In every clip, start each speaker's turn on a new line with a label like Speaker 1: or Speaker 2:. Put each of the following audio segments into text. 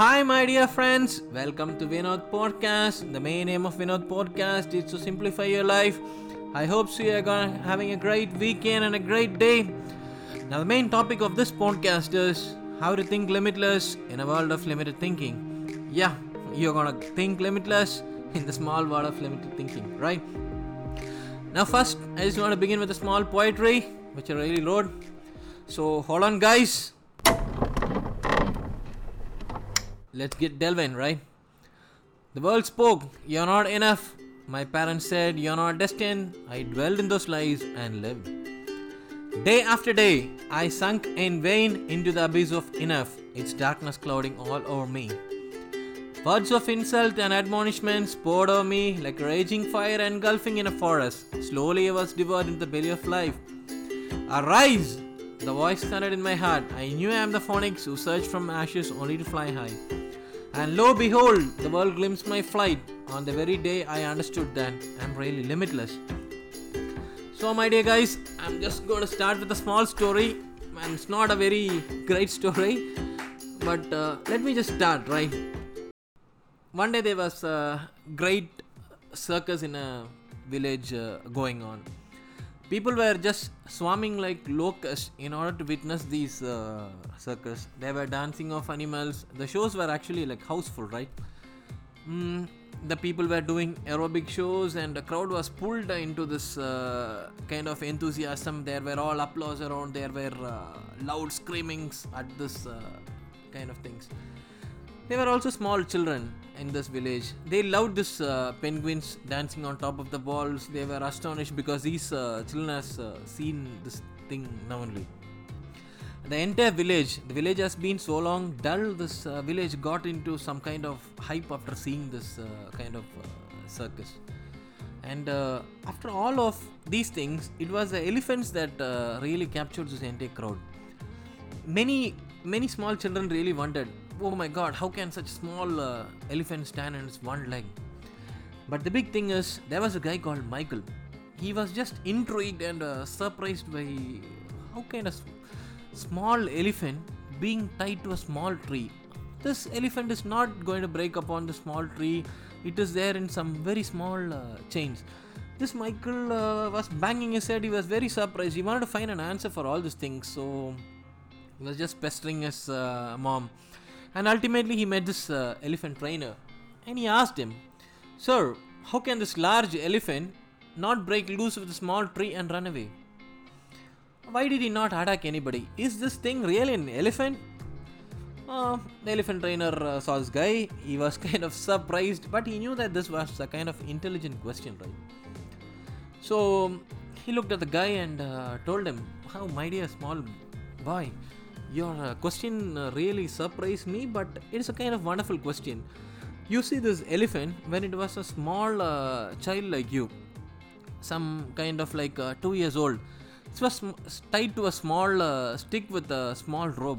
Speaker 1: Hi, my dear friends. Welcome to Vinod Podcast. The main aim of Vinod Podcast is to simplify your life. I hope so you are having a great weekend and a great day. Now, the main topic of this podcast is how to think limitless in a world of limited thinking. Yeah, you're gonna think limitless in the small world of limited thinking, right? Now, first, I just want to begin with a small poetry which I really wrote. So, hold on, guys. Let's get delving, right? The world spoke, You're not enough. My parents said, You're not destined. I dwelled in those lies and lived. Day after day, I sunk in vain into the abyss of enough, its darkness clouding all over me. Words of insult and admonishments poured over me like a raging fire engulfing in a forest. Slowly I was devoured in the belly of life. Arise! The voice thundered in my heart. I knew I am the phoenix who surged from ashes only to fly high. And lo behold, the world glimpsed my flight on the very day I understood that I'm really limitless. So, my dear guys, I'm just going to start with a small story, and it's not a very great story, but uh, let me just start, right? One day there was a great circus in a village uh, going on. People were just swarming like locusts in order to witness these uh, circus. They were dancing of animals. The shows were actually like houseful, right? Mm, the people were doing aerobic shows, and the crowd was pulled into this uh, kind of enthusiasm. There were all applause around. There were uh, loud screamings at this uh, kind of things. There were also small children in this village. They loved this uh, penguins dancing on top of the walls. They were astonished because these uh, children has uh, seen this thing now only. The entire village, the village has been so long dull. This uh, village got into some kind of hype after seeing this uh, kind of uh, circus. And after all of these things, it was the elephants that really captured this entire crowd. Many, many small children really wondered, oh my god, how can such small uh, elephant stand on its one leg? But the big thing is, there was a guy called Michael. He was just intrigued and uh, surprised by how can a small elephant being tied to a small tree. This elephant is not going to break upon the small tree. It is there in some very small uh, chains. This Michael uh, was banging his head. He was very surprised. He wanted to find an answer for all these things. So he was just pestering his uh, mom. And ultimately, he met this uh, elephant trainer. And he asked him, Sir, how can this large elephant not break loose with a small tree and run away? Why did he not attack anybody? Is this thing really an elephant? Uh, the elephant trainer uh, saw this guy. He was kind of surprised, but he knew that this was a kind of intelligent question, right? So he looked at the guy and uh, told him, How, my dear small boy, your uh, question uh, really surprised me, but it's a kind of wonderful question. You see, this elephant, when it was a small uh, child like you, some kind of like uh, two years old, it was tied to a small uh, stick with a small rope.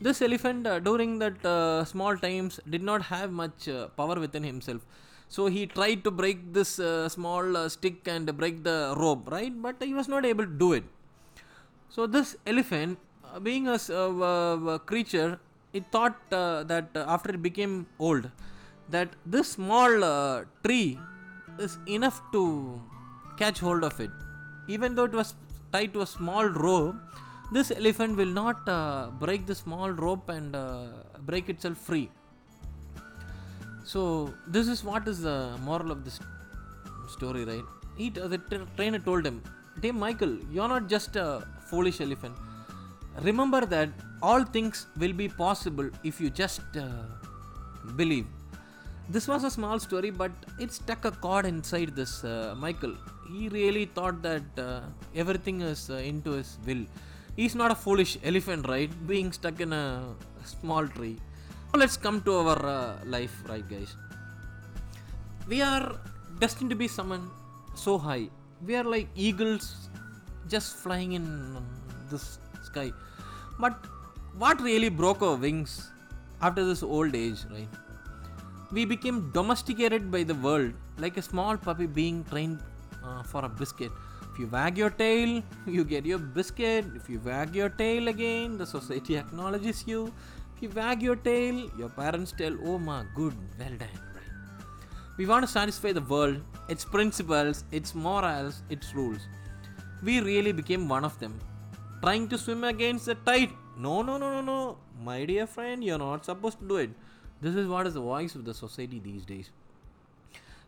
Speaker 1: This elephant, uh, during that small times, did not have much power within himself. So he tried to break this uh, small uh, stick and break the rope, right? But he was not able to do it. So this elephant, being a, uh, w- w- creature, it thought uh, that uh, after it became old, that this small uh, tree is enough to catch hold of it. Even though it was tied to a small rope, this elephant will not uh, break the small rope and uh, break itself free. So this is what is the moral of this story, right? He, the trainer told him, "Dear Michael, you're not just a foolish elephant. Remember that all things will be possible if you just uh, believe." This was a small story, but it stuck a chord inside this uh, Michael. He really thought that uh, everything is uh, into his will. He's not a foolish elephant, right? Being stuck in a small tree. Now let's come to our uh, life, right, guys? we are destined to be someone so high. We are like eagles just flying in this sky. But what really broke our wings after this old age, right? We became domesticated by the world like a small puppy being trained uh, for a biscuit. If you wag your tail, you get your biscuit. If you wag your tail again, the society acknowledges you. If you wag your tail, your parents tell, Oh, ma, good, well done, right? We want to satisfy the world, its principles, its morals, its rules. We really became one of them, trying to swim against the tide. No, no, no, no, no. My dear friend, you're not supposed to do it. This is what is the voice of the society these days.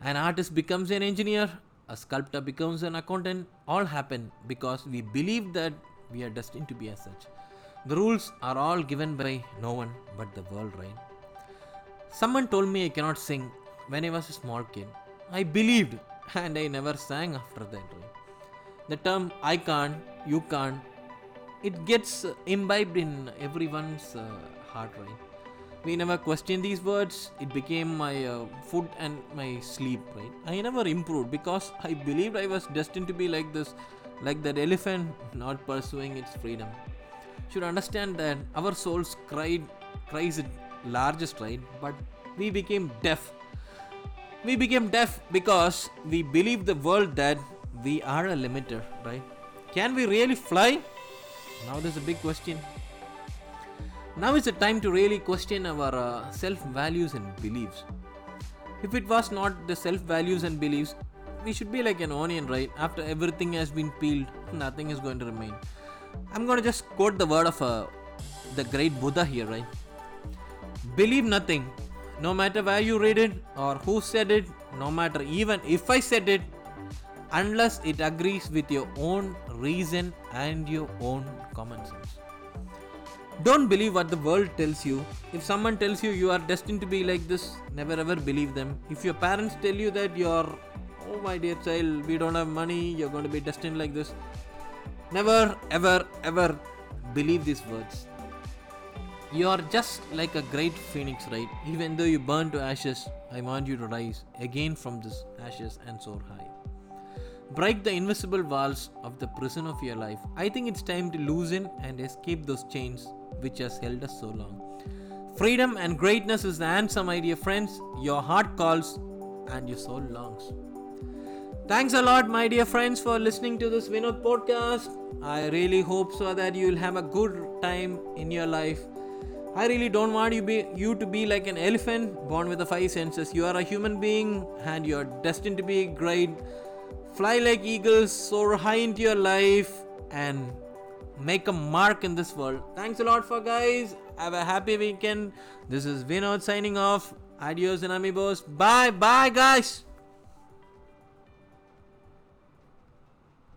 Speaker 1: An artist becomes an engineer, a sculptor becomes an accountant, all happen because we believe that we are destined to be as such. The rules are all given by no one but the world, right? Someone told me I cannot sing when I was a small kid. I believed and I never sang after that? The term I can't, you can't, it gets imbibed in everyone's uh, heart, right? we never questioned these words. It became my uh, food and my sleep right? I never improved because i believed i was destined to be like this like that elephant not pursuing its freedom. Should understand that our souls cried cries it largest right? But we became deaf. We became deaf because we believe the world that we are a limiter right? Can we really fly now there's a big question now is the time to really question our uh, self values and beliefs. If it was not the self values and beliefs, we should be like an onion, right? After everything has been peeled, nothing is going to remain. I'm going to just quote the word of uh, the great Buddha here, right? Believe nothing, no matter where you read it or who said it, no matter even if I said it, unless it agrees with your own reason and your own common sense. Don't believe what the world tells you. If someone tells you you are destined to be like this, never ever believe them. If your parents tell you that you're, oh my dear child, we don't have money, you're going to be destined like this, never ever ever believe these words. You are just like a great phoenix, right? Even though you burn to ashes, I want you to rise again from this ashes and soar high. Break the invisible walls of the prison of your life. I think it's time to loosen and escape those chains which has held us so long. Freedom and greatness is the answer, my dear friends. Your heart calls and your soul longs. Thanks a lot, my dear friends, for listening to this Vinod podcast. I really hope so that you will have a good time in your life. I really don't want you be you to be like an elephant born with the five senses. You are a human being and you are destined to be great. Fly like eagles, soar high into your life, and make a mark in this world. Thanks a lot for guys. Have a happy weekend. This is Vinod signing off. Adios and amigos. Bye bye guys.